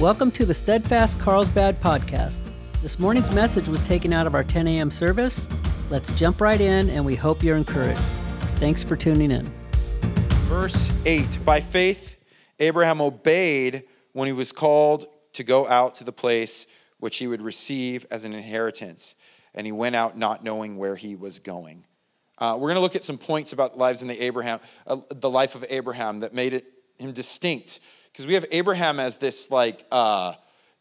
Welcome to the Steadfast Carlsbad podcast. This morning's message was taken out of our 10 a.m. service. Let's jump right in, and we hope you're encouraged. Thanks for tuning in. Verse 8 By faith, Abraham obeyed when he was called to go out to the place which he would receive as an inheritance, and he went out not knowing where he was going. Uh, we're going to look at some points about lives in the Abraham, uh, the life of Abraham that made it him distinct, because we have Abraham as this like uh,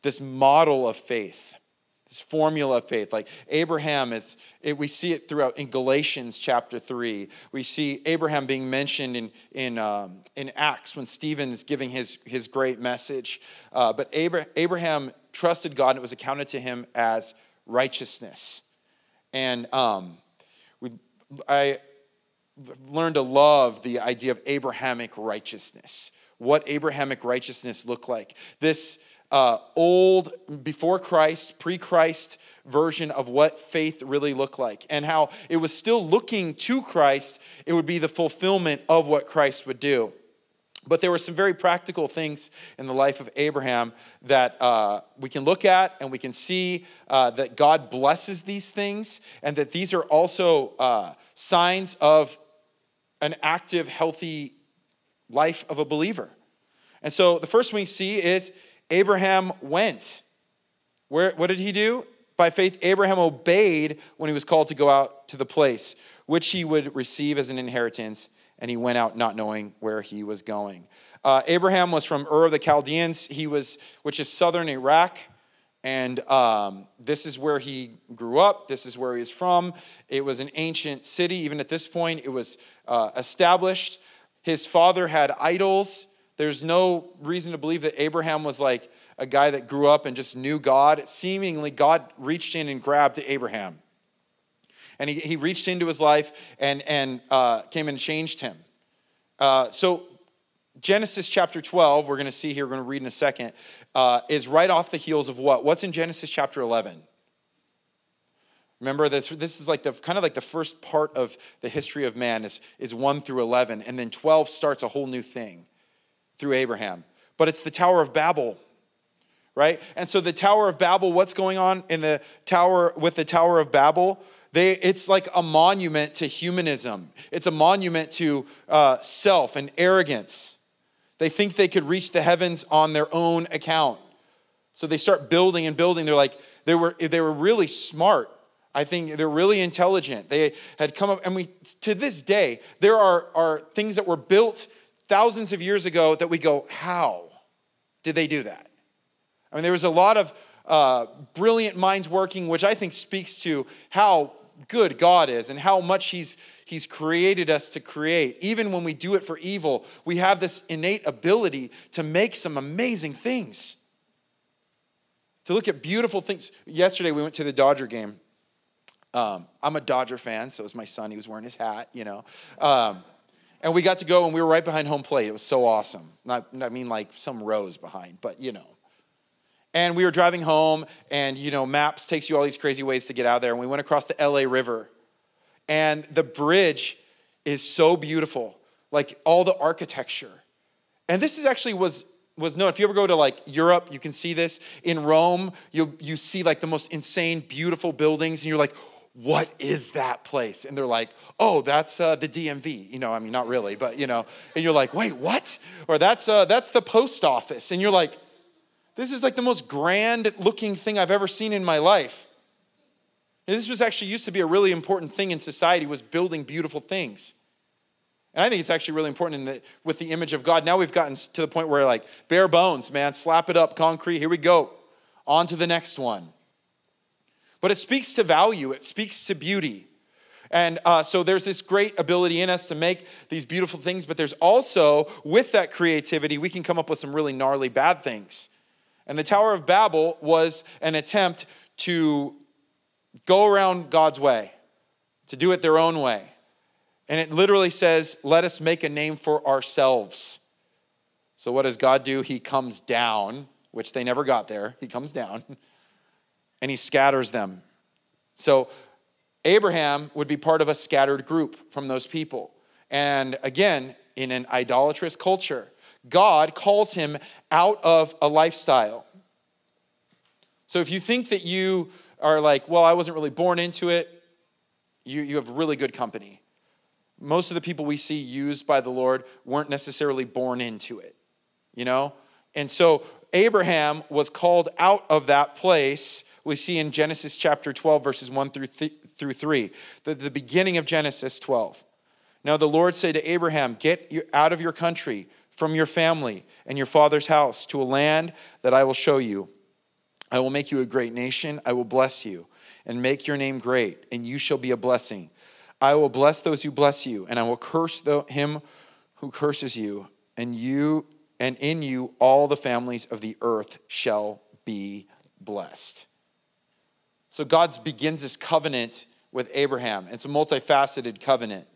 this model of faith, this formula of faith. Like Abraham, it's it, we see it throughout in Galatians chapter three. We see Abraham being mentioned in in um, in Acts when Stephen is giving his his great message. Uh, but Abraham trusted God, and it was accounted to him as righteousness. And um, we, I learned to love the idea of Abrahamic righteousness. What Abrahamic righteousness looked like. This uh, old, before Christ, pre Christ version of what faith really looked like, and how it was still looking to Christ, it would be the fulfillment of what Christ would do. But there were some very practical things in the life of Abraham that uh, we can look at and we can see uh, that God blesses these things and that these are also uh, signs of an active, healthy life of a believer. And so the first we see is Abraham went. Where, what did he do? By faith, Abraham obeyed when he was called to go out to the place which he would receive as an inheritance and he went out not knowing where he was going. Uh, Abraham was from Ur of the Chaldeans, he was, which is southern Iraq, and um, this is where he grew up. This is where he is from. It was an ancient city. Even at this point, it was uh, established. His father had idols. There's no reason to believe that Abraham was like a guy that grew up and just knew God. Seemingly, God reached in and grabbed Abraham and he, he reached into his life and, and uh, came and changed him. Uh, so, Genesis chapter 12, we're going to see here, we're going to read in a second, uh, is right off the heels of what? What's in Genesis chapter 11? Remember this, this is like the kind of like the first part of the history of man is, is 1 through 11, and then 12 starts a whole new thing through Abraham. But it's the Tower of Babel right? And so the Tower of Babel, what's going on in the tower with the Tower of Babel? They, it's like a monument to humanism. It's a monument to uh, self and arrogance. They think they could reach the heavens on their own account. So they start building and building. They're like, they were, they were really smart. I think they're really intelligent. They had come up, and we, to this day, there are, are things that were built thousands of years ago that we go, how did they do that? I mean, there was a lot of uh, brilliant minds working, which I think speaks to how good God is and how much He's, he's created us to create. Even when we do it for evil, we have this innate ability to make some amazing things, to look at beautiful things. Yesterday, we went to the Dodger game. Um, I'm a Dodger fan, so it was my son. He was wearing his hat, you know. Um, and we got to go, and we were right behind home plate. It was so awesome. Not, I mean, like some rows behind, but you know. And we were driving home, and you know, maps takes you all these crazy ways to get out there. And we went across the LA River. And the bridge is so beautiful, like all the architecture. And this is actually was was known. If you ever go to like Europe, you can see this. In Rome, you you see like the most insane, beautiful buildings, and you're like, what is that place? And they're like, oh, that's uh, the DMV. You know, I mean, not really, but you know. And you're like, wait, what? Or that's uh, that's the post office. And you're like, this is like the most grand looking thing I've ever seen in my life. And this was actually used to be a really important thing in society was building beautiful things. And I think it's actually really important the, with the image of God. Now we've gotten to the point where like bare bones, man, slap it up, concrete, here we go. On to the next one. But it speaks to value, it speaks to beauty. And uh, so there's this great ability in us to make these beautiful things, but there's also, with that creativity, we can come up with some really gnarly bad things. And the Tower of Babel was an attempt to go around God's way, to do it their own way. And it literally says, let us make a name for ourselves. So, what does God do? He comes down, which they never got there. He comes down and he scatters them. So, Abraham would be part of a scattered group from those people. And again, in an idolatrous culture, God calls him out of a lifestyle. So if you think that you are like, well, I wasn't really born into it, you, you have really good company. Most of the people we see used by the Lord weren't necessarily born into it, you know? And so Abraham was called out of that place. We see in Genesis chapter 12, verses 1 through, th- through 3, the, the beginning of Genesis 12. Now the Lord said to Abraham, Get out of your country, from your family, and your father's house to a land that I will show you. I will make you a great nation. I will bless you and make your name great, and you shall be a blessing. I will bless those who bless you, and I will curse the, him who curses you, and you and in you all the families of the earth shall be blessed. So God begins this covenant with Abraham. It's a multifaceted covenant.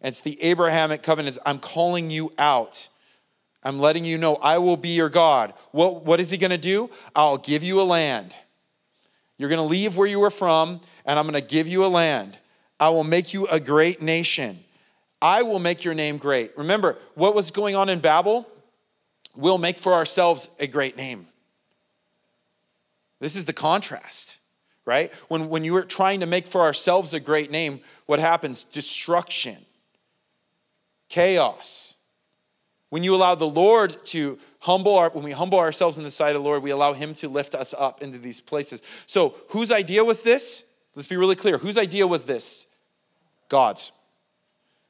It's the Abrahamic covenant. I'm calling you out. I'm letting you know I will be your God. What, what is he going to do? I'll give you a land. You're going to leave where you were from, and I'm going to give you a land. I will make you a great nation. I will make your name great. Remember, what was going on in Babel? We'll make for ourselves a great name. This is the contrast, right? When, when you are trying to make for ourselves a great name, what happens? Destruction, chaos. When you allow the Lord to humble our, when we humble ourselves in the sight of the Lord, we allow Him to lift us up into these places. So, whose idea was this? Let's be really clear. Whose idea was this? God's.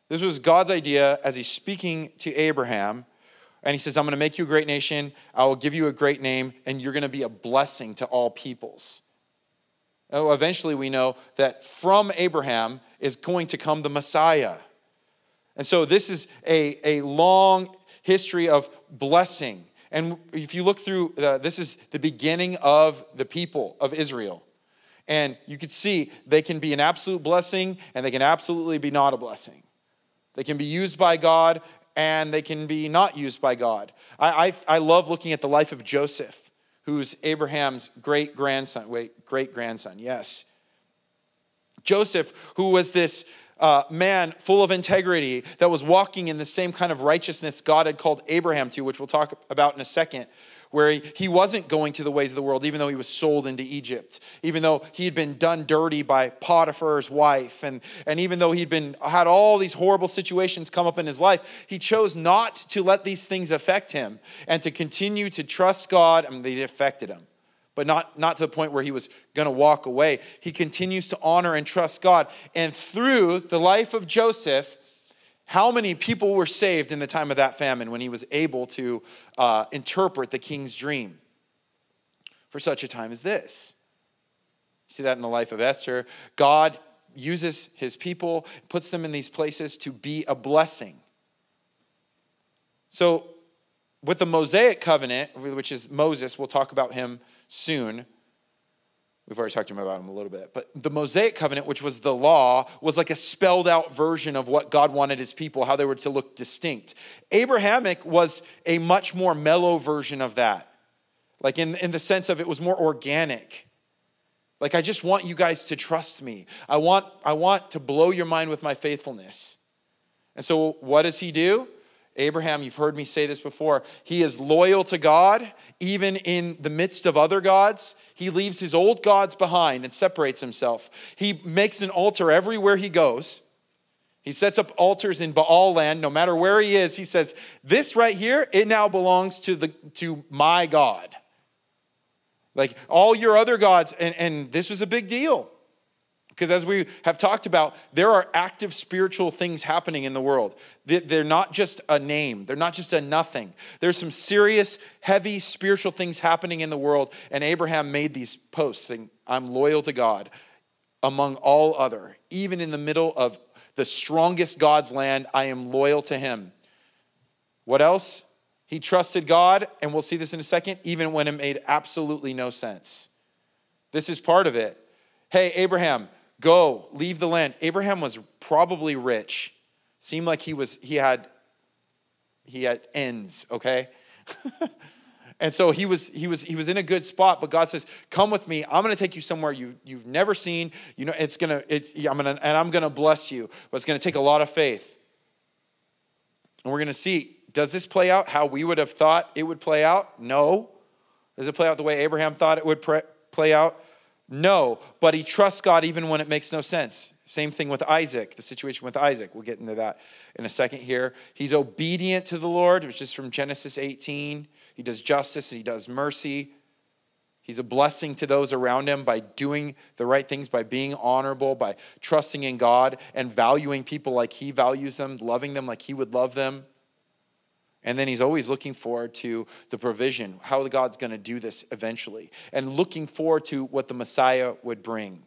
This was God's idea as he's speaking to Abraham. And he says, I'm going to make you a great nation. I will give you a great name, and you're going to be a blessing to all peoples. Oh, eventually, we know that from Abraham is going to come the Messiah. And so, this is a, a long history of blessing. And if you look through, uh, this is the beginning of the people of Israel. And you can see they can be an absolute blessing and they can absolutely be not a blessing. They can be used by God and they can be not used by God. I, I, I love looking at the life of Joseph, who's Abraham's great grandson. Wait, great grandson, yes. Joseph, who was this uh, man full of integrity that was walking in the same kind of righteousness God had called Abraham to, which we'll talk about in a second where he, he wasn't going to the ways of the world, even though he was sold into Egypt, even though he had been done dirty by Potiphar's wife, and, and even though he'd been had all these horrible situations come up in his life, he chose not to let these things affect him and to continue to trust God. I mean, they affected him but not, not to the point where he was going to walk away. He continues to honor and trust God. And through the life of Joseph, how many people were saved in the time of that famine when he was able to uh, interpret the king's dream for such a time as this? See that in the life of Esther. God uses his people, puts them in these places to be a blessing. So, with the Mosaic covenant, which is Moses, we'll talk about him soon. We've already talked to him about him a little bit. But the Mosaic covenant, which was the law, was like a spelled out version of what God wanted his people, how they were to look distinct. Abrahamic was a much more mellow version of that. Like in, in the sense of it was more organic. Like I just want you guys to trust me. I want, I want to blow your mind with my faithfulness. And so what does he do? Abraham, you've heard me say this before, he is loyal to God, even in the midst of other gods. He leaves his old gods behind and separates himself. He makes an altar everywhere he goes. He sets up altars in Baal land, no matter where he is. He says, This right here, it now belongs to, the, to my God. Like all your other gods, and, and this was a big deal. Because as we have talked about, there are active spiritual things happening in the world. They're not just a name, they're not just a nothing. There's some serious, heavy spiritual things happening in the world. And Abraham made these posts saying, I'm loyal to God among all other. Even in the middle of the strongest God's land, I am loyal to him. What else? He trusted God, and we'll see this in a second, even when it made absolutely no sense. This is part of it. Hey, Abraham, Go, leave the land. Abraham was probably rich. Seemed like he was he had he had ends, okay? and so he was he was he was in a good spot, but God says, "Come with me. I'm going to take you somewhere you you've never seen. You know, it's going to it's I'm going to and I'm going to bless you, but it's going to take a lot of faith." And we're going to see does this play out how we would have thought it would play out? No. Does it play out the way Abraham thought it would play out? No, but he trusts God even when it makes no sense. Same thing with Isaac, the situation with Isaac. We'll get into that in a second here. He's obedient to the Lord, which is from Genesis 18. He does justice and he does mercy. He's a blessing to those around him by doing the right things, by being honorable, by trusting in God and valuing people like he values them, loving them like he would love them. And then he's always looking forward to the provision, how God's going to do this eventually, and looking forward to what the Messiah would bring.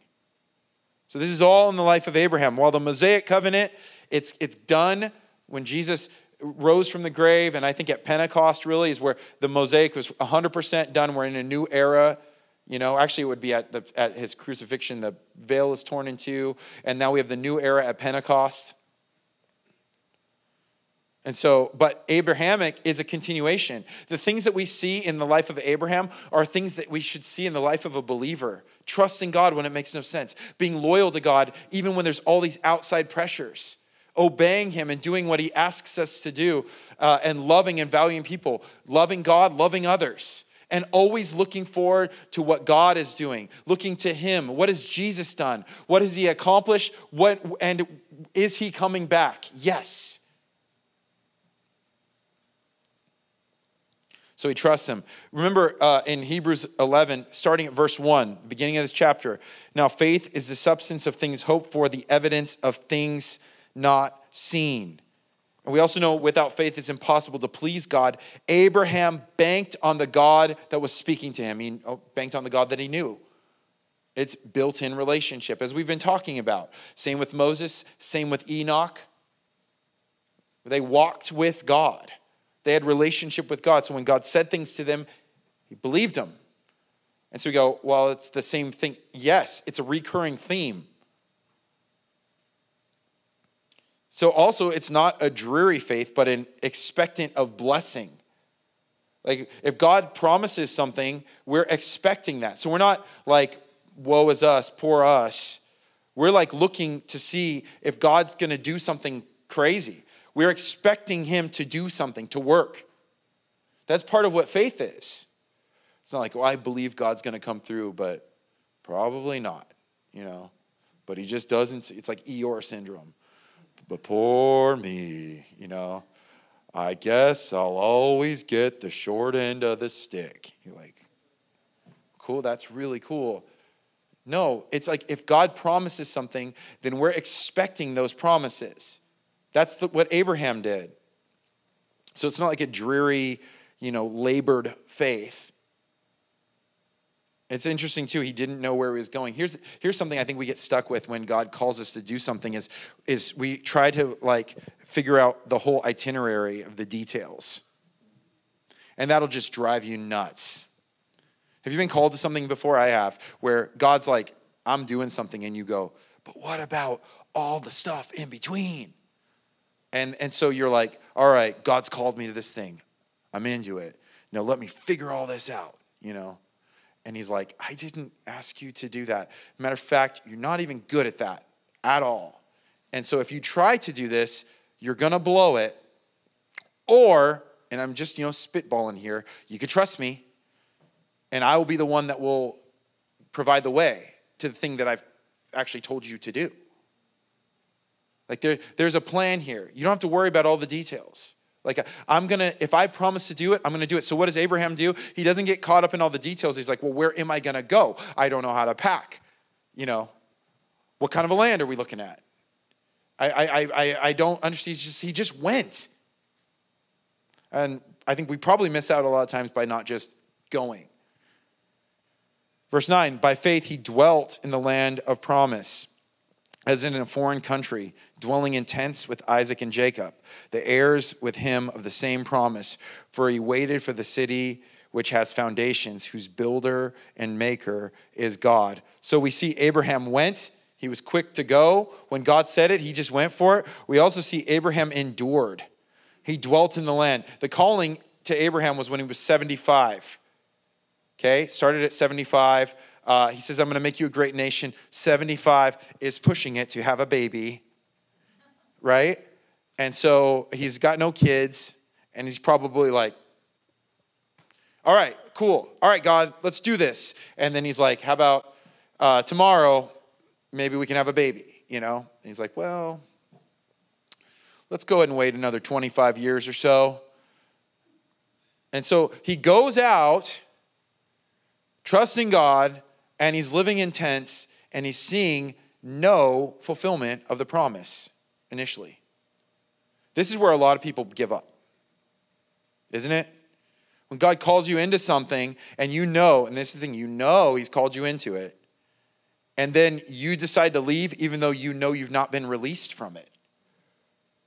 So this is all in the life of Abraham. While the Mosaic covenant, it's, it's done when Jesus rose from the grave, and I think at Pentecost really is where the Mosaic was 100% done. We're in a new era. You know, actually, it would be at, the, at his crucifixion, the veil is torn in two, and now we have the new era at Pentecost. And so, but Abrahamic is a continuation. The things that we see in the life of Abraham are things that we should see in the life of a believer. Trusting God when it makes no sense, being loyal to God even when there's all these outside pressures, obeying Him and doing what He asks us to do, uh, and loving and valuing people, loving God, loving others. And always looking forward to what God is doing, looking to Him. What has Jesus done? What has He accomplished? What and is He coming back? Yes. So he trusts him. Remember uh, in Hebrews 11, starting at verse 1, beginning of this chapter. Now, faith is the substance of things hoped for, the evidence of things not seen. And we also know without faith it's impossible to please God. Abraham banked on the God that was speaking to him, he oh, banked on the God that he knew. It's built in relationship, as we've been talking about. Same with Moses, same with Enoch. They walked with God. They had relationship with God. So when God said things to them, he believed them. And so we go, well, it's the same thing. Yes, it's a recurring theme. So also, it's not a dreary faith, but an expectant of blessing. Like, if God promises something, we're expecting that. So we're not like, woe is us, poor us. We're like looking to see if God's going to do something crazy. We're expecting Him to do something, to work. That's part of what faith is. It's not like, well, I believe God's going to come through, but probably not, you know. But He just doesn't. It's like Eeyore syndrome. But poor me, you know. I guess I'll always get the short end of the stick. You're like, cool, that's really cool. No, it's like if God promises something, then we're expecting those promises. That's the, what Abraham did. So it's not like a dreary, you know, labored faith. It's interesting too. He didn't know where he was going. Here's here's something I think we get stuck with when God calls us to do something is is we try to like figure out the whole itinerary of the details. And that'll just drive you nuts. Have you been called to something before? I have, where God's like, I'm doing something, and you go, but what about all the stuff in between? And, and so you're like, all right, God's called me to this thing. I'm into it. Now let me figure all this out, you know? And he's like, I didn't ask you to do that. Matter of fact, you're not even good at that at all. And so if you try to do this, you're gonna blow it. Or, and I'm just, you know, spitballing here, you could trust me, and I will be the one that will provide the way to the thing that I've actually told you to do. Like there, there's a plan here. You don't have to worry about all the details. Like I'm gonna, if I promise to do it, I'm gonna do it. So what does Abraham do? He doesn't get caught up in all the details. He's like, well, where am I gonna go? I don't know how to pack. You know, what kind of a land are we looking at? I I I, I don't understand. Just, he just went. And I think we probably miss out a lot of times by not just going. Verse 9, by faith he dwelt in the land of promise as in a foreign country, dwelling in tents with Isaac and Jacob, the heirs with him of the same promise. For he waited for the city which has foundations, whose builder and maker is God. So we see Abraham went, he was quick to go. When God said it, he just went for it. We also see Abraham endured, he dwelt in the land. The calling to Abraham was when he was 75. Okay, started at 75 uh, he says, I'm going to make you a great nation. 75 is pushing it to have a baby, right? And so he's got no kids, and he's probably like, All right, cool. All right, God, let's do this. And then he's like, How about uh, tomorrow? Maybe we can have a baby, you know? And he's like, Well, let's go ahead and wait another 25 years or so. And so he goes out, trusting God, and he's living in tents, and he's seeing no fulfillment of the promise initially. This is where a lot of people give up, isn't it? When God calls you into something and you know, and this is the thing, you know He's called you into it, and then you decide to leave even though you know you've not been released from it.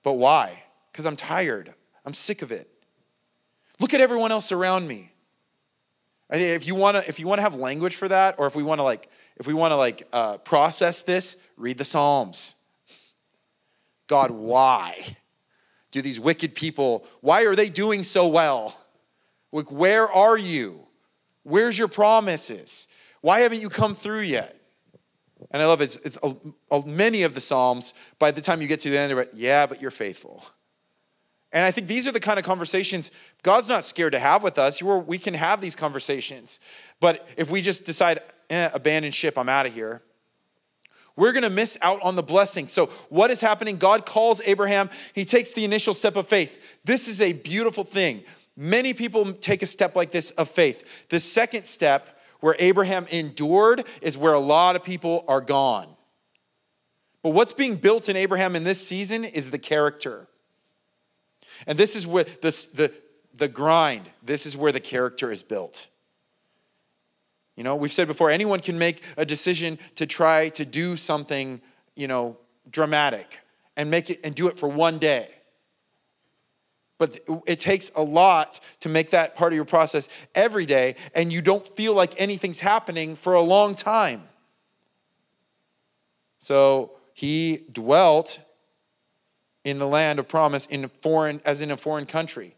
But why? Because I'm tired. I'm sick of it. Look at everyone else around me. I think if you want to, if you want to have language for that, or if we want to like, if we want to like uh, process this, read the Psalms. God, why do these wicked people? Why are they doing so well? Like, where are you? Where's your promises? Why haven't you come through yet? And I love it. It's, it's a, a, many of the Psalms, by the time you get to the end of it, yeah, but you're faithful. And I think these are the kind of conversations God's not scared to have with us. We can have these conversations. But if we just decide, eh, abandon ship, I'm out of here, we're going to miss out on the blessing. So, what is happening? God calls Abraham. He takes the initial step of faith. This is a beautiful thing. Many people take a step like this of faith. The second step, where Abraham endured, is where a lot of people are gone. But what's being built in Abraham in this season is the character. And this is where this, the, the grind, this is where the character is built. You know, we've said before, anyone can make a decision to try to do something, you know, dramatic and make it and do it for one day. But it takes a lot to make that part of your process every day, and you don't feel like anything's happening for a long time. So he dwelt in the land of promise in foreign as in a foreign country.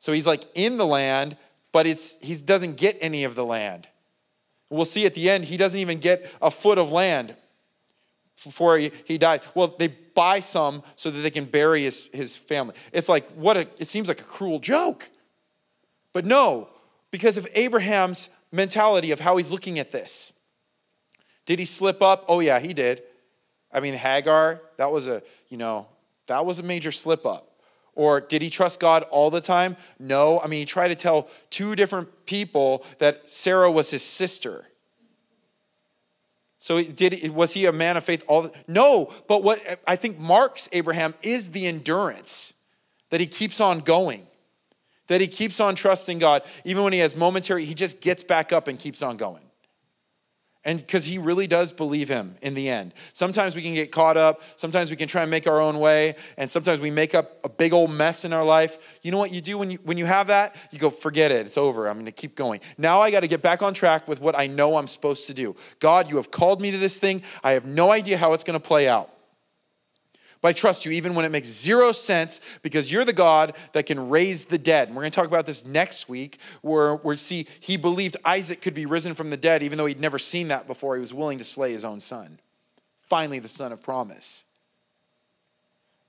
So he's like in the land, but it's he doesn't get any of the land. We'll see at the end, he doesn't even get a foot of land before he, he dies. Well, they buy some so that they can bury his, his family. It's like, what a, it seems like a cruel joke. But no, because of Abraham's mentality of how he's looking at this. Did he slip up? Oh, yeah, he did. I mean, Hagar, that was a, you know, that was a major slip up. Or did he trust God all the time? No. I mean, he tried to tell two different people that Sarah was his sister. So did was he a man of faith all the, No, but what I think marks Abraham is the endurance that he keeps on going. That he keeps on trusting God even when he has momentary he just gets back up and keeps on going and because he really does believe him in the end. Sometimes we can get caught up, sometimes we can try and make our own way, and sometimes we make up a big old mess in our life. You know what you do when you when you have that? You go, forget it, it's over. I'm gonna keep going. Now I gotta get back on track with what I know I'm supposed to do. God, you have called me to this thing. I have no idea how it's gonna play out. But I trust you even when it makes zero sense because you're the God that can raise the dead. And we're going to talk about this next week where we see he believed Isaac could be risen from the dead even though he'd never seen that before. He was willing to slay his own son. Finally, the son of promise.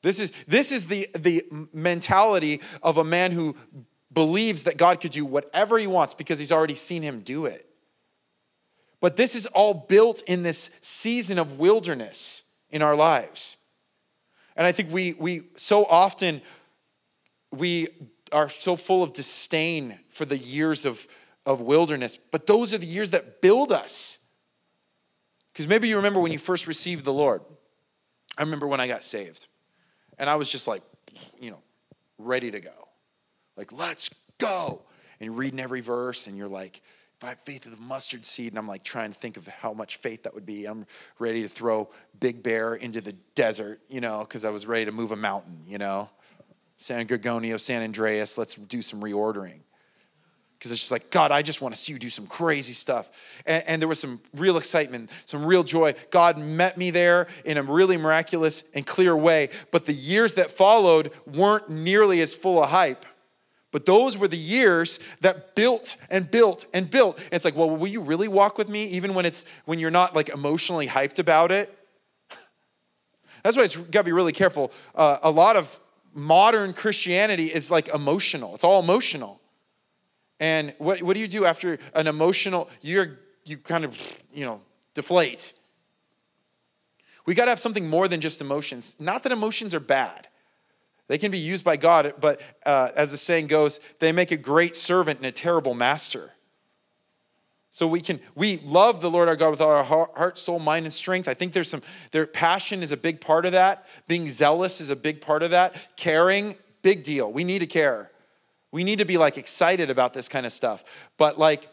This is, this is the, the mentality of a man who believes that God could do whatever he wants because he's already seen him do it. But this is all built in this season of wilderness in our lives. And I think we, we so often, we are so full of disdain for the years of, of wilderness, but those are the years that build us. Because maybe you remember when you first received the Lord. I remember when I got saved. And I was just like, you know, ready to go. Like, let's go. And reading every verse, and you're like, have faith of the mustard seed, and I'm like trying to think of how much faith that would be, I'm ready to throw Big Bear into the desert, you know, because I was ready to move a mountain, you know. San Gorgonio, San Andreas, let's do some reordering. Because it's just like, God, I just want to see you do some crazy stuff. And, and, there was some real excitement, some real joy. God met me there in a really miraculous and clear way. But the years that followed weren't nearly as full of hype. But those were the years that built and built and built. And it's like, well, will you really walk with me even when it's when you're not like emotionally hyped about it? That's why it's got to be really careful. Uh, a lot of modern Christianity is like emotional. It's all emotional. And what, what do you do after an emotional, you're, you kind of, you know, deflate? We got to have something more than just emotions. Not that emotions are bad. They can be used by God, but uh, as the saying goes, they make a great servant and a terrible master. So we can we love the Lord our God with all our heart, soul, mind, and strength. I think there's some their passion is a big part of that. Being zealous is a big part of that. Caring, big deal. We need to care. We need to be like excited about this kind of stuff. But like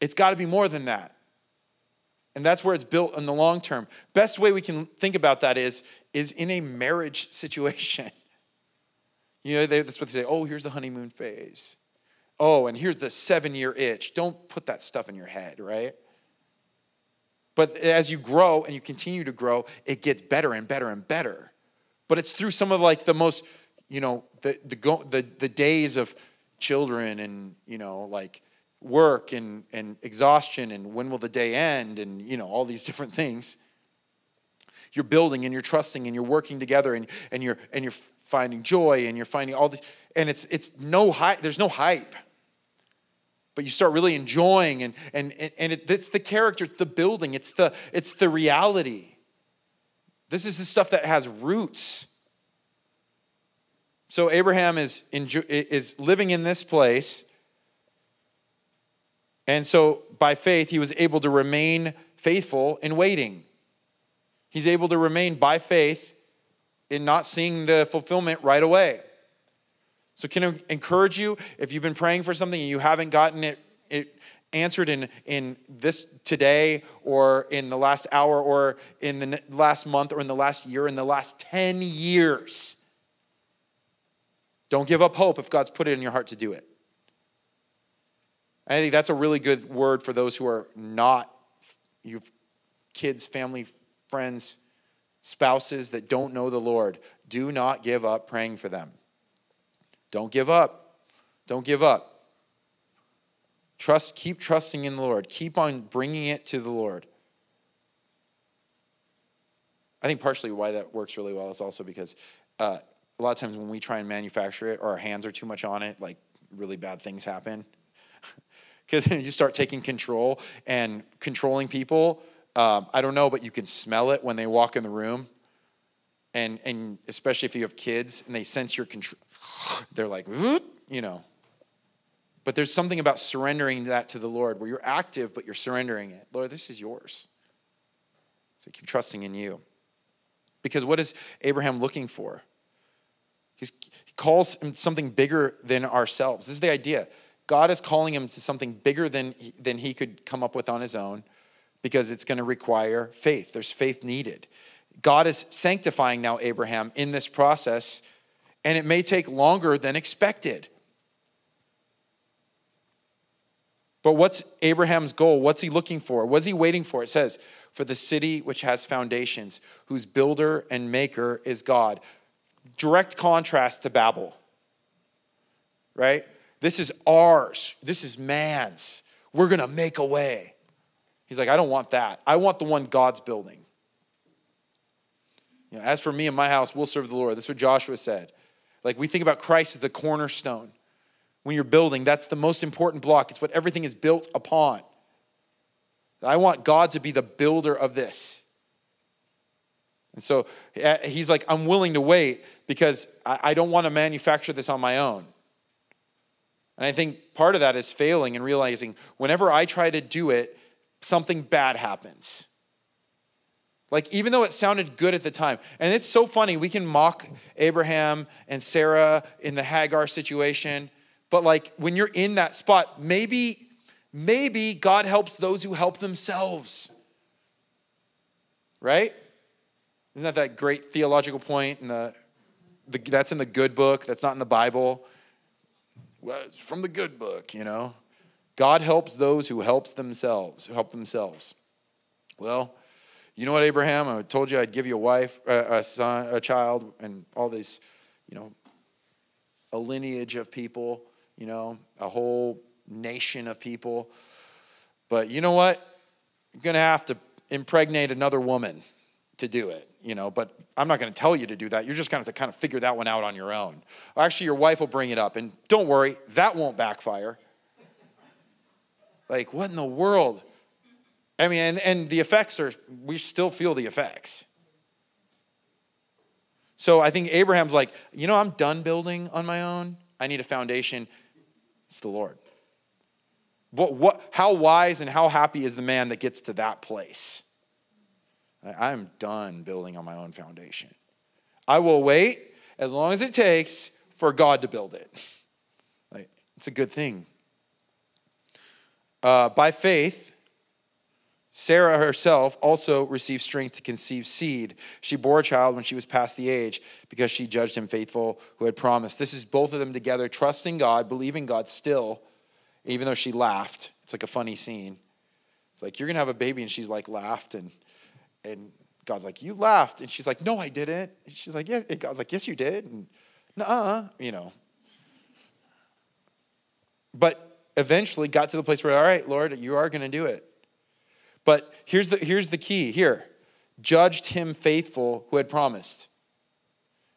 it's got to be more than that. And that's where it's built in the long term. Best way we can think about that is is in a marriage situation. You know, they, that's what they say. Oh, here's the honeymoon phase oh, and here's the seven year itch. Don't put that stuff in your head, right? But as you grow and you continue to grow, it gets better and better and better. But it's through some of like the most, you know, the the the, the days of children and you know like work and and exhaustion and when will the day end and you know all these different things. You're building and you're trusting and you're working together and and you're and you're finding joy and you're finding all this and it's it's no hype. There's no hype. But you start really enjoying and and and it, it's the character it's the building it's the it's the reality. This is the stuff that has roots. So abraham is in is living in this place. And so by faith he was able to remain faithful in waiting he's able to remain by faith in not seeing the fulfillment right away so, can I encourage you if you've been praying for something and you haven't gotten it, it answered in, in this today or in the last hour or in the last month or in the last year, in the last 10 years, don't give up hope if God's put it in your heart to do it. I think that's a really good word for those who are not, you've kids, family, friends, spouses that don't know the Lord. Do not give up praying for them. Don't give up. Don't give up. Trust, keep trusting in the Lord. Keep on bringing it to the Lord. I think partially why that works really well is also because uh, a lot of times when we try and manufacture it or our hands are too much on it, like really bad things happen. Because you start taking control and controlling people. Um, I don't know, but you can smell it when they walk in the room. And, and especially if you have kids and they sense your control, they're like, you know. But there's something about surrendering that to the Lord where you're active, but you're surrendering it. Lord, this is yours. So keep trusting in you. Because what is Abraham looking for? He's, he calls him something bigger than ourselves. This is the idea. God is calling him to something bigger than, than he could come up with on his own because it's going to require faith. There's faith needed. God is sanctifying now Abraham in this process and it may take longer than expected. But what's Abraham's goal? What's he looking for? What's he waiting for? It says, For the city which has foundations, whose builder and maker is God. Direct contrast to Babel, right? This is ours. This is man's. We're going to make a way. He's like, I don't want that. I want the one God's building. You know, as for me and my house, we'll serve the Lord. That's what Joshua said. Like we think about Christ as the cornerstone. When you're building, that's the most important block. It's what everything is built upon. I want God to be the builder of this. And so he's like, I'm willing to wait because I don't want to manufacture this on my own. And I think part of that is failing and realizing whenever I try to do it, something bad happens. Like, even though it sounded good at the time. And it's so funny, we can mock Abraham and Sarah in the Hagar situation, but like when you're in that spot, maybe, maybe God helps those who help themselves. Right? Isn't that that great theological point? In the, the, that's in the good book, that's not in the Bible. Well, it's from the good book, you know. God helps those who helps themselves, who help themselves. Well, you know what, Abraham? I told you I'd give you a wife, a son, a child, and all these, you know, a lineage of people, you know, a whole nation of people. But you know what? You're going to have to impregnate another woman to do it, you know, but I'm not going to tell you to do that. You're just going to have to kind of figure that one out on your own. Actually, your wife will bring it up, and don't worry, that won't backfire. Like, what in the world? I mean, and, and the effects are, we still feel the effects. So I think Abraham's like, you know, I'm done building on my own. I need a foundation. It's the Lord. What, what, how wise and how happy is the man that gets to that place? I'm done building on my own foundation. I will wait as long as it takes for God to build it. Like, it's a good thing. Uh, by faith, Sarah herself also received strength to conceive seed. She bore a child when she was past the age because she judged him faithful who had promised. This is both of them together, trusting God, believing God still, even though she laughed. It's like a funny scene. It's like, you're going to have a baby, and she's like, laughed. And and God's like, You laughed. And she's like, No, I didn't. And she's like, Yes. And God's like, Yes, you did. And nah, you know. But eventually got to the place where, all right, Lord, you are going to do it. But here's the, here's the key here judged him faithful who had promised.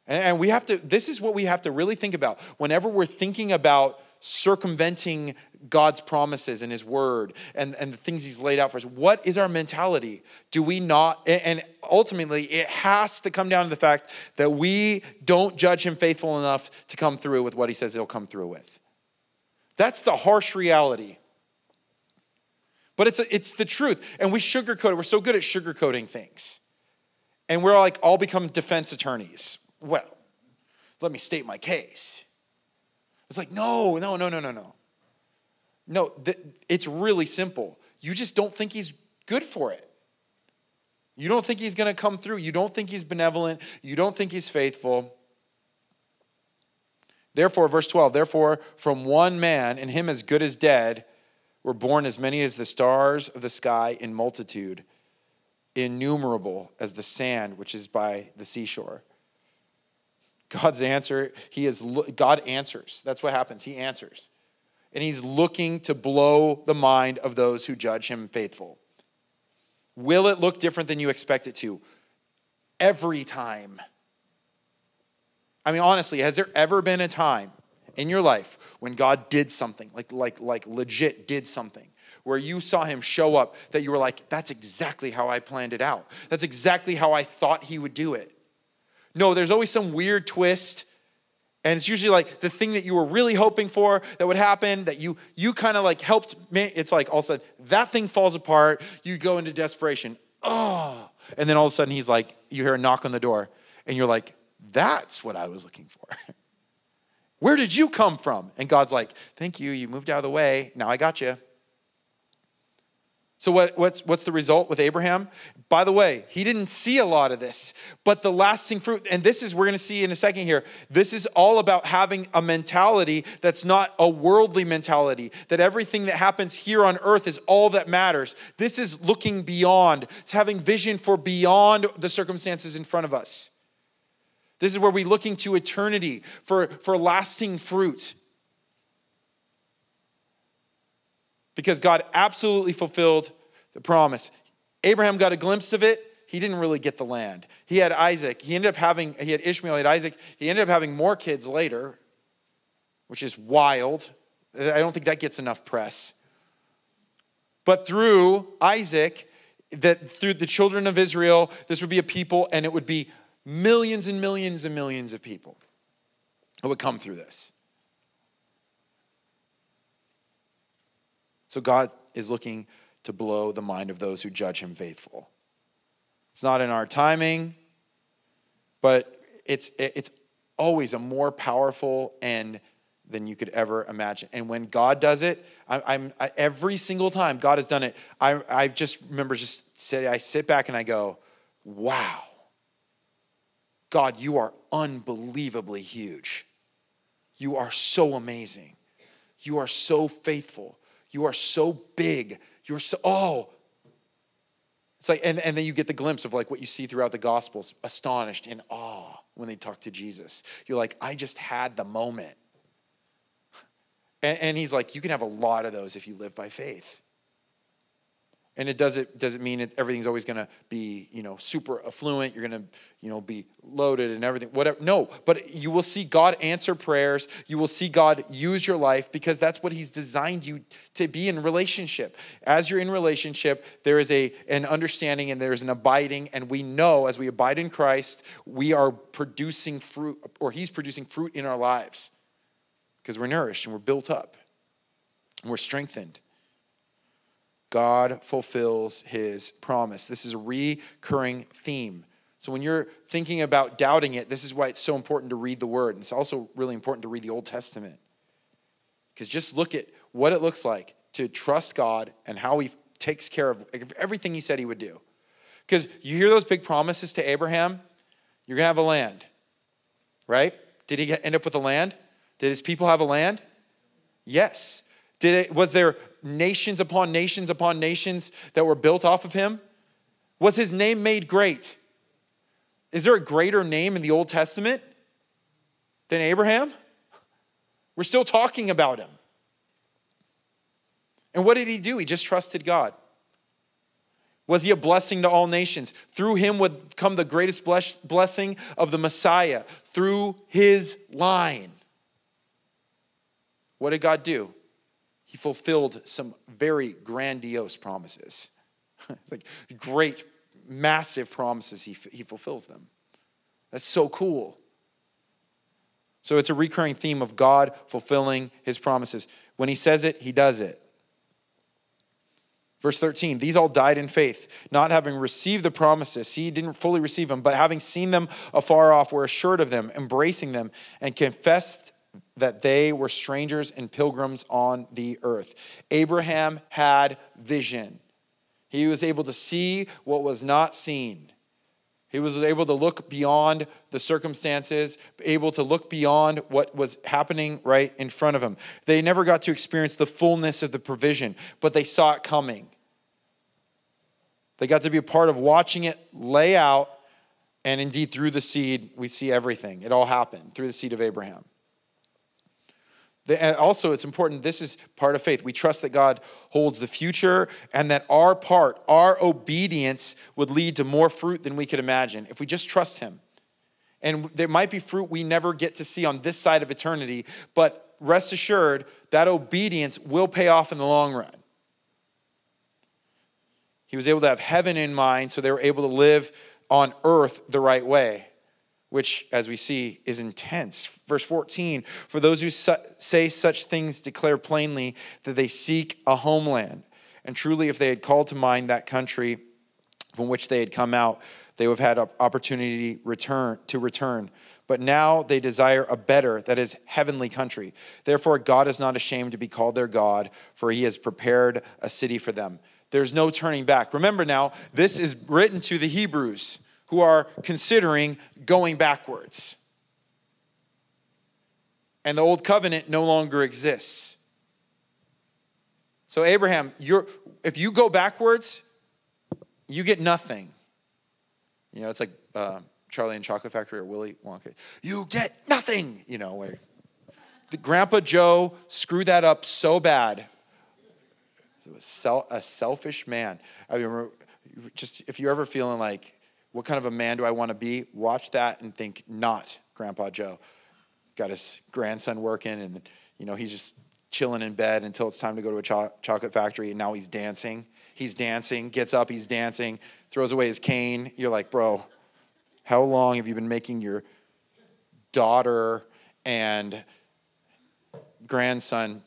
And we have to, this is what we have to really think about whenever we're thinking about circumventing God's promises and His word and, and the things He's laid out for us. What is our mentality? Do we not? And ultimately, it has to come down to the fact that we don't judge Him faithful enough to come through with what He says He'll come through with. That's the harsh reality. But it's, a, it's the truth. And we sugarcoat it. We're so good at sugarcoating things. And we're like, all become defense attorneys. Well, let me state my case. It's like, no, no, no, no, no, no. No, th- it's really simple. You just don't think he's good for it. You don't think he's going to come through. You don't think he's benevolent. You don't think he's faithful. Therefore, verse 12, therefore, from one man, and him as good as dead, were born as many as the stars of the sky in multitude, innumerable as the sand which is by the seashore. God's answer, he is God answers. That's what happens. He answers. And he's looking to blow the mind of those who judge him faithful. Will it look different than you expect it to? Every time. I mean, honestly, has there ever been a time in your life when God did something, like, like, like legit did something, where you saw him show up that you were like, that's exactly how I planned it out? That's exactly how I thought he would do it. No, there's always some weird twist. And it's usually like the thing that you were really hoping for that would happen, that you you kind of like helped. It's like all of a sudden that thing falls apart. You go into desperation. Oh, and then all of a sudden he's like, you hear a knock on the door, and you're like, that's what I was looking for. Where did you come from? And God's like, thank you. You moved out of the way. Now I got you. So, what, what's, what's the result with Abraham? By the way, he didn't see a lot of this, but the lasting fruit, and this is, we're going to see in a second here, this is all about having a mentality that's not a worldly mentality, that everything that happens here on earth is all that matters. This is looking beyond, it's having vision for beyond the circumstances in front of us. This is where we're looking to eternity for, for lasting fruit. because God absolutely fulfilled the promise. Abraham got a glimpse of it. He didn't really get the land. He had Isaac. He ended up having, he had Ishmael, he had Isaac. He ended up having more kids later, which is wild. I don't think that gets enough press. But through Isaac, that through the children of Israel, this would be a people, and it would be millions and millions and millions of people who would come through this. So God is looking to blow the mind of those who judge him faithful. It's not in our timing, but it's it's always a more powerful end than you could ever imagine. And when God does it, I, am every single time God has done it, I, I just remember just say I sit back and I go, wow, God, you are unbelievably huge. You are so amazing. You are so faithful. You are so big. You're so, oh. It's like, and, and then you get the glimpse of like what you see throughout the Gospels, astonished in awe when they talk to Jesus. You're like, I just had the moment. And, and he's like, you can have a lot of those if you live by faith. And it doesn't doesn't mean it, everything's always going to be you know super affluent. You're going to you know be loaded and everything. Whatever. No, but you will see God answer prayers. You will see God use your life because that's what He's designed you to be in relationship. As you're in relationship, there is a an understanding and there's an abiding, and we know as we abide in Christ, we are producing fruit, or He's producing fruit in our lives because we're nourished and we're built up and we're strengthened. God fulfills his promise. This is a recurring theme. So when you're thinking about doubting it, this is why it's so important to read the word. And it's also really important to read the Old Testament. Because just look at what it looks like to trust God and how he takes care of everything he said he would do. Because you hear those big promises to Abraham, you're going to have a land, right? Did he end up with a land? Did his people have a land? Yes. Did it, was there nations upon nations upon nations that were built off of him? Was his name made great? Is there a greater name in the Old Testament than Abraham? We're still talking about him. And what did he do? He just trusted God. Was he a blessing to all nations? Through him would come the greatest blessing of the Messiah, through his line. What did God do? He fulfilled some very grandiose promises. like great, massive promises, he, he fulfills them. That's so cool. So it's a recurring theme of God fulfilling his promises. When he says it, he does it. Verse 13, these all died in faith, not having received the promises. He didn't fully receive them, but having seen them afar off, were assured of them, embracing them, and confessed that they were strangers and pilgrims on the earth. Abraham had vision. He was able to see what was not seen. He was able to look beyond the circumstances, able to look beyond what was happening right in front of him. They never got to experience the fullness of the provision, but they saw it coming. They got to be a part of watching it lay out, and indeed, through the seed, we see everything. It all happened through the seed of Abraham also, it's important, this is part of faith. We trust that God holds the future and that our part, our obedience, would lead to more fruit than we could imagine if we just trust Him. And there might be fruit we never get to see on this side of eternity, but rest assured that obedience will pay off in the long run. He was able to have heaven in mind, so they were able to live on earth the right way which, as we see, is intense. Verse 14 For those who su- say such things declare plainly that they seek a homeland. And truly, if they had called to mind that country from which they had come out, they would have had opportunity return, to return. But now they desire a better, that is, heavenly country. Therefore, God is not ashamed to be called their God, for he has prepared a city for them. There's no turning back. Remember now, this is written to the Hebrews who are considering going backwards. And the old covenant no longer exists. So, Abraham, if you go backwards, you get nothing. You know, it's like uh, Charlie and Chocolate Factory or Willy Wonka. You get nothing, you know, where the Grandpa Joe screwed that up so bad. It was a selfish man. I mean, just if you're ever feeling like what kind of a man do I want to be? Watch that and think, not Grandpa Joe. Got his grandson working, and you know he's just chilling in bed until it's time to go to a cho- chocolate factory, and now he's dancing. He's dancing, gets up, he's dancing, throws away his cane. You're like, bro, how long have you been making your daughter and grandson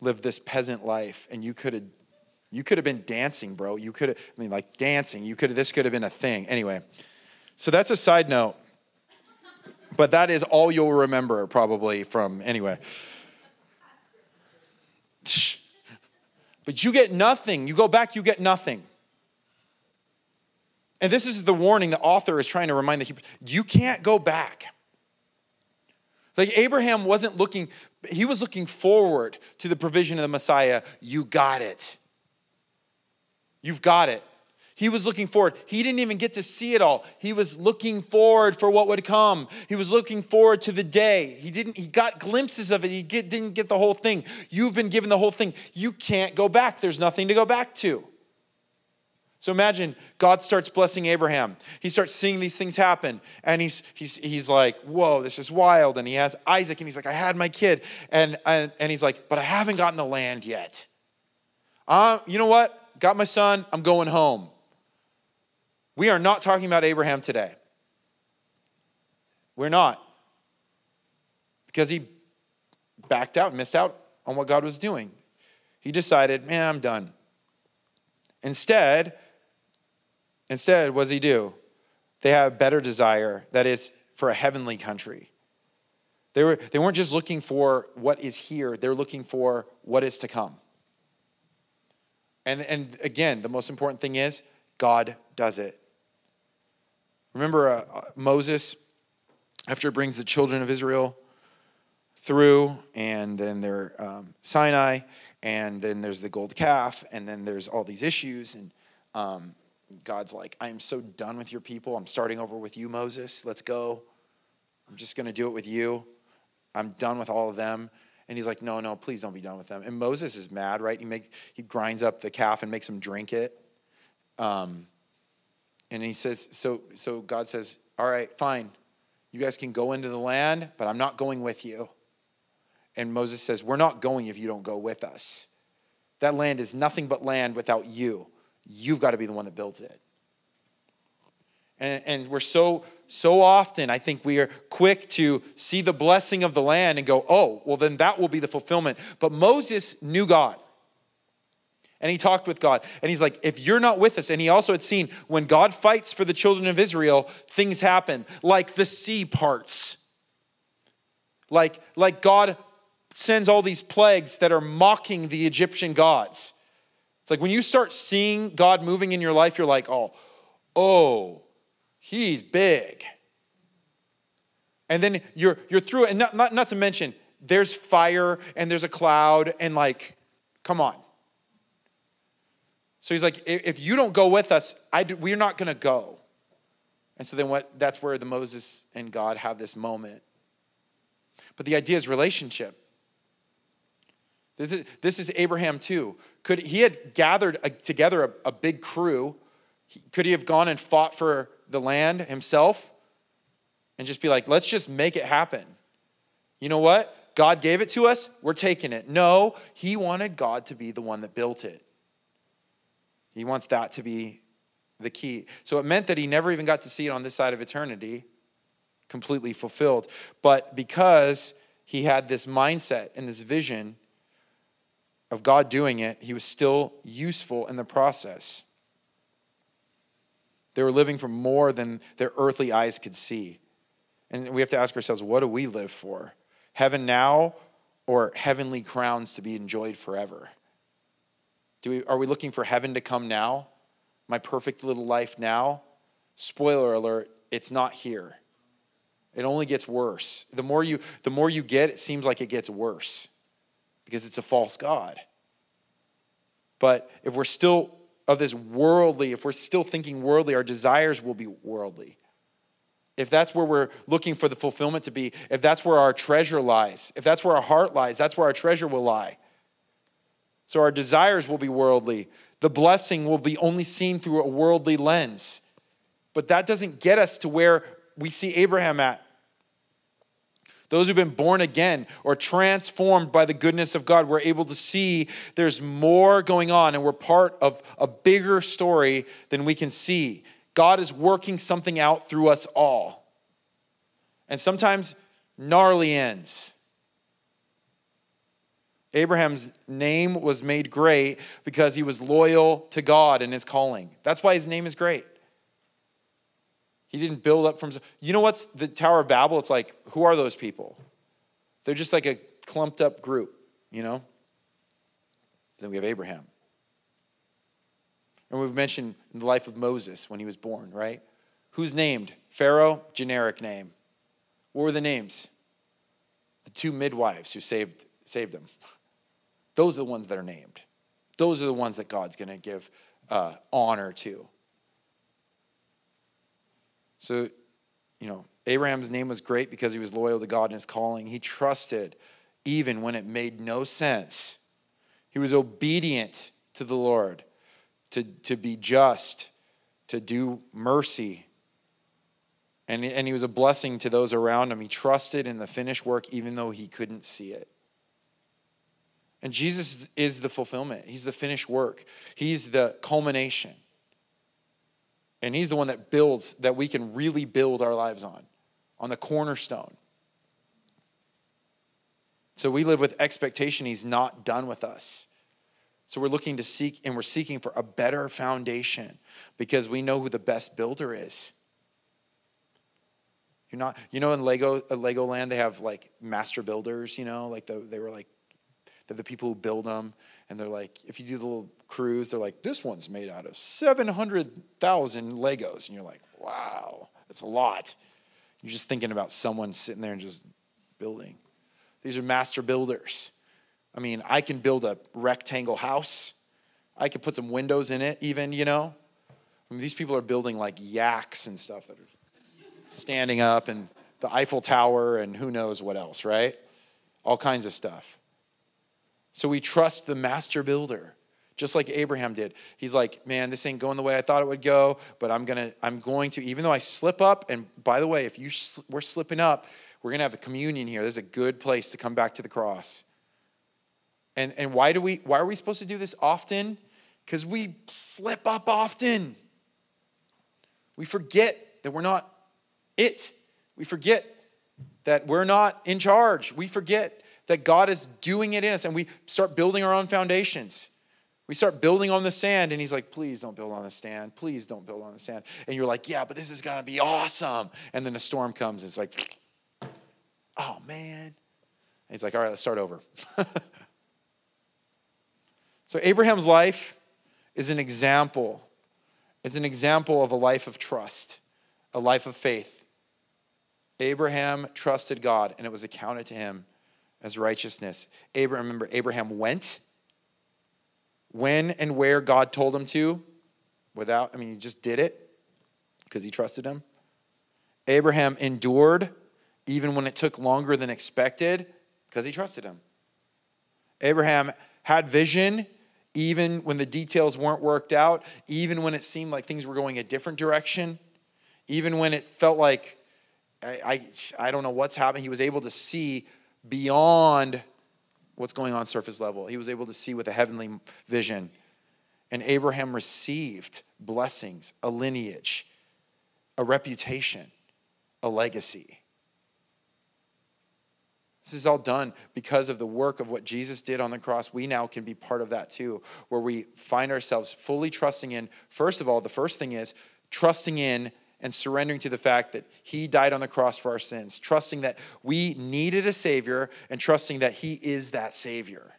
live this peasant life, and you could have you could have been dancing, bro. You could have, I mean, like dancing. You could have, this could have been a thing. Anyway, so that's a side note. But that is all you'll remember probably from, anyway. But you get nothing. You go back, you get nothing. And this is the warning the author is trying to remind the Hebrews you can't go back. Like Abraham wasn't looking, he was looking forward to the provision of the Messiah. You got it. You've got it. He was looking forward. He didn't even get to see it all. He was looking forward for what would come. He was looking forward to the day. He didn't he got glimpses of it. He get, didn't get the whole thing. You've been given the whole thing. You can't go back. There's nothing to go back to. So imagine God starts blessing Abraham. He starts seeing these things happen. And he's, he's, he's like, whoa, this is wild. And he has Isaac, and he's like, I had my kid. And, and, and he's like, but I haven't gotten the land yet. Uh, you know what? Got my son. I'm going home. We are not talking about Abraham today. We're not. Because he backed out, missed out on what God was doing. He decided, man, I'm done. Instead, instead, what does he do? They have a better desire, that is, for a heavenly country. They, were, they weren't just looking for what is here, they're looking for what is to come. And, and again, the most important thing is God does it. Remember uh, uh, Moses, after it brings the children of Israel through, and then they're um, Sinai, and then there's the gold calf, and then there's all these issues, and um, God's like, I am so done with your people. I'm starting over with you, Moses. Let's go. I'm just going to do it with you. I'm done with all of them. And he's like, No, no, please don't be done with them. And Moses is mad, right? He make he grinds up the calf and makes him drink it. Um, and he says, so, so God says, All right, fine. You guys can go into the land, but I'm not going with you. And Moses says, We're not going if you don't go with us. That land is nothing but land without you. You've got to be the one that builds it. And, and we're so, so often, I think we are quick to see the blessing of the land and go, oh, well, then that will be the fulfillment. But Moses knew God and he talked with God. And he's like, if you're not with us, and he also had seen when God fights for the children of Israel, things happen, like the sea parts. Like, like God sends all these plagues that are mocking the Egyptian gods. It's like when you start seeing God moving in your life, you're like, oh, oh, he's big. And then you're you're through it, and not, not, not to mention, there's fire and there's a cloud, and like, come on. So he's like, if you don't go with us, do, we're not going to go. And so then what, that's where the Moses and God have this moment. But the idea is relationship. This is, this is Abraham too. Could he had gathered a, together a, a big crew? Could he have gone and fought for the land himself and just be like, let's just make it happen? You know what? God gave it to us, we're taking it. No, he wanted God to be the one that built it. He wants that to be the key. So it meant that he never even got to see it on this side of eternity completely fulfilled. But because he had this mindset and this vision of God doing it, he was still useful in the process. They were living for more than their earthly eyes could see. And we have to ask ourselves what do we live for? Heaven now or heavenly crowns to be enjoyed forever? Do we, are we looking for heaven to come now? My perfect little life now? Spoiler alert, it's not here. It only gets worse. The more you, the more you get, it seems like it gets worse because it's a false God. But if we're still of this worldly, if we're still thinking worldly, our desires will be worldly. If that's where we're looking for the fulfillment to be, if that's where our treasure lies, if that's where our heart lies, that's where our treasure will lie. So our desires will be worldly. The blessing will be only seen through a worldly lens. But that doesn't get us to where we see Abraham at. Those who've been born again or transformed by the goodness of God, we're able to see there's more going on and we're part of a bigger story than we can see. God is working something out through us all. And sometimes gnarly ends. Abraham's name was made great because he was loyal to God and his calling. That's why his name is great. He didn't build up from. You know what's the Tower of Babel? It's like, who are those people? They're just like a clumped up group, you know? Then we have Abraham. And we've mentioned the life of Moses when he was born, right? Who's named? Pharaoh, generic name. What were the names? The two midwives who saved, saved him. Those are the ones that are named. Those are the ones that God's going to give uh, honor to. So, you know, Abraham's name was great because he was loyal to God and his calling. He trusted even when it made no sense. He was obedient to the Lord to, to be just, to do mercy. And, and he was a blessing to those around him. He trusted in the finished work even though he couldn't see it. And Jesus is the fulfillment. He's the finished work. He's the culmination. And he's the one that builds, that we can really build our lives on, on the cornerstone. So we live with expectation he's not done with us. So we're looking to seek, and we're seeking for a better foundation because we know who the best builder is. You're not, you know, in Lego, uh, Legoland, they have like master builders, you know, like the, they were like, they're the people who build them. And they're like, if you do the little cruise, they're like, this one's made out of 700,000 Legos. And you're like, wow, that's a lot. You're just thinking about someone sitting there and just building. These are master builders. I mean, I can build a rectangle house. I could put some windows in it, even, you know. I mean, these people are building like yaks and stuff that are standing up and the Eiffel Tower and who knows what else, right? All kinds of stuff. So we trust the master builder, just like Abraham did. He's like, man, this ain't going the way I thought it would go, but I'm gonna, I'm going to, even though I slip up. And by the way, if you we're slipping up, we're gonna have a communion here. There's a good place to come back to the cross. And, and why do we why are we supposed to do this often? Because we slip up often. We forget that we're not it. We forget that we're not in charge. We forget that God is doing it in us, and we start building our own foundations. We start building on the sand, and He's like, please don't build on the sand. Please don't build on the sand. And you're like, yeah, but this is gonna be awesome. And then the storm comes, and it's like, oh man. And he's like, all right, let's start over. So, Abraham's life is an example. It's an example of a life of trust, a life of faith. Abraham trusted God, and it was accounted to him as righteousness. Abraham, remember, Abraham went when and where God told him to, without, I mean, he just did it because he trusted him. Abraham endured even when it took longer than expected because he trusted him. Abraham had vision even when the details weren't worked out, even when it seemed like things were going a different direction, even when it felt like I, I, I don't know what's happening, he was able to see beyond what's going on surface level. He was able to see with a heavenly vision. And Abraham received blessings, a lineage, a reputation, a legacy. This is all done because of the work of what Jesus did on the cross. We now can be part of that too, where we find ourselves fully trusting in. First of all, the first thing is trusting in and surrendering to the fact that He died on the cross for our sins, trusting that we needed a Savior and trusting that He is that Savior.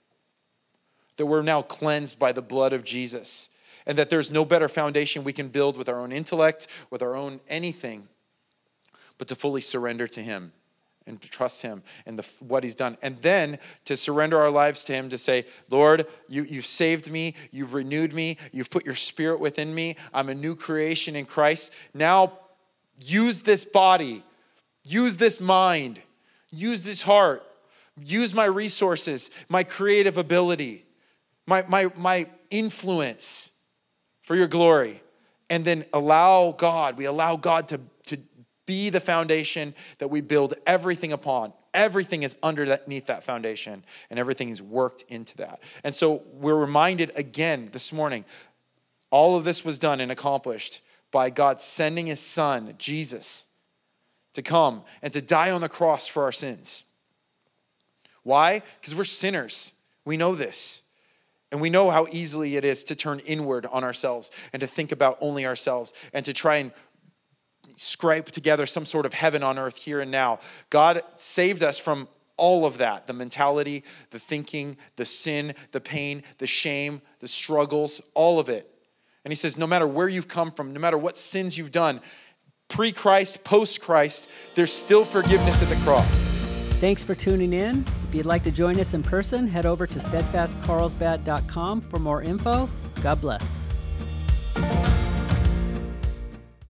That we're now cleansed by the blood of Jesus and that there's no better foundation we can build with our own intellect, with our own anything, but to fully surrender to Him and to trust him and the, what he's done. And then to surrender our lives to him to say lord you, you've saved me. You've renewed me. You've put your spirit within me. I'm a new creation in christ. Now use this body. Use this mind. Use this heart. Use my resources my creative ability my, my, my influence for your glory. And then allow god we allow god to, to be the foundation that we build everything upon. Everything is underneath that foundation, and everything is worked into that. And so we're reminded again this morning all of this was done and accomplished by God sending his son, Jesus, to come and to die on the cross for our sins. Why? Because we're sinners. We know this. And we know how easily it is to turn inward on ourselves and to think about only ourselves and to try and scrape together some sort of heaven on earth here and now. God saved us from all of that the mentality, the thinking, the sin, the pain, the shame, the struggles, all of it. And he says, no matter where you've come from, no matter what sins you've done, pre Christ, post Christ, there's still forgiveness at the cross. Thanks for tuning in. If you'd like to join us in person, head over to steadfastcarlsbad.com for more info. God bless.